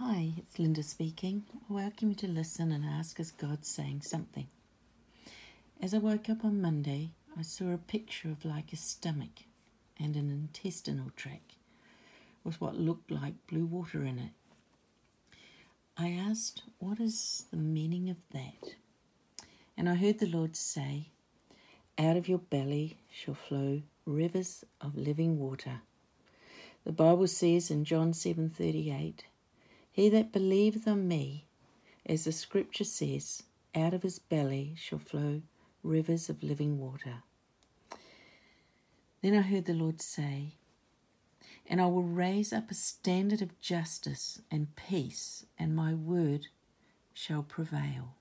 Hi, it's Linda speaking. I welcome you to listen and ask as God's saying something. As I woke up on Monday, I saw a picture of like a stomach and an intestinal tract with what looked like blue water in it. I asked, What is the meaning of that? And I heard the Lord say, Out of your belly shall flow rivers of living water. The Bible says in John 7:38, He that believeth on me, as the scripture says, out of his belly shall flow rivers of living water. Then I heard the Lord say, And I will raise up a standard of justice and peace, and my word shall prevail.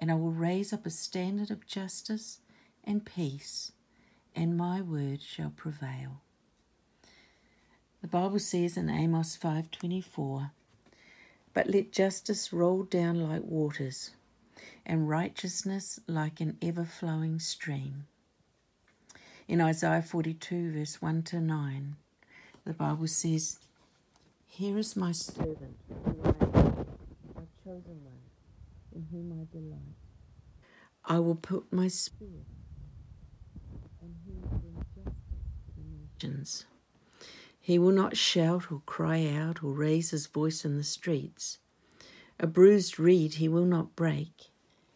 And I will raise up a standard of justice and peace, and my word shall prevail. The Bible says in Amos 5:24, "But let justice roll down like waters, and righteousness like an ever-flowing stream." In Isaiah 42 verse 1 to 9, the Bible says, "Here is my servant, my chosen one, in whom I delight. I will put my spirit, and he will bring justice to the nations." He will not shout or cry out or raise his voice in the streets. A bruised reed he will not break,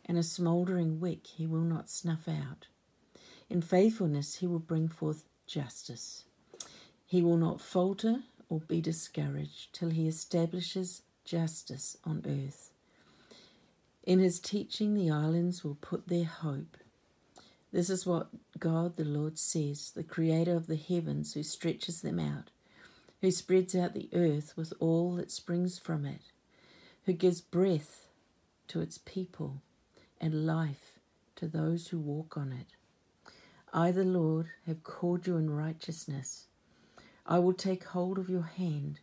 and a smouldering wick he will not snuff out. In faithfulness he will bring forth justice. He will not falter or be discouraged till he establishes justice on earth. In his teaching, the islands will put their hope. This is what God the Lord says, the creator of the heavens, who stretches them out who spreads out the earth with all that springs from it, who gives breath to its people and life to those who walk on it. I, the Lord, have called you in righteousness. I will take hold of your hand.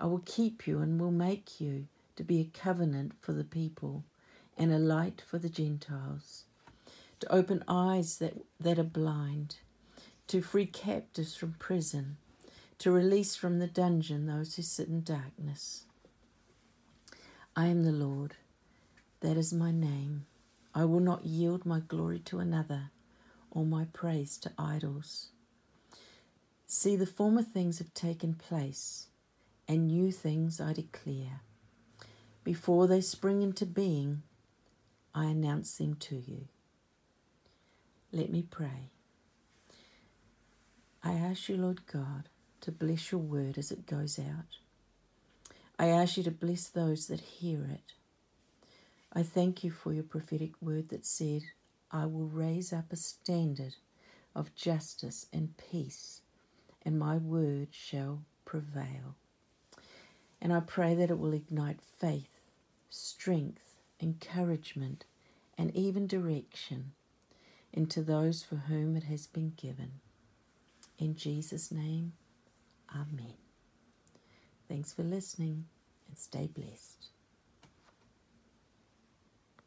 I will keep you and will make you to be a covenant for the people and a light for the Gentiles, to open eyes that, that are blind, to free captives from prison to release from the dungeon those who sit in darkness. I am the Lord, that is my name. I will not yield my glory to another, or my praise to idols. See, the former things have taken place, and new things I declare. Before they spring into being, I announce them to you. Let me pray. I ask you, Lord God, to bless your word as it goes out. I ask you to bless those that hear it. I thank you for your prophetic word that said, I will raise up a standard of justice and peace, and my word shall prevail. And I pray that it will ignite faith, strength, encouragement, and even direction into those for whom it has been given. In Jesus' name, Amen. Thanks for listening and stay blessed.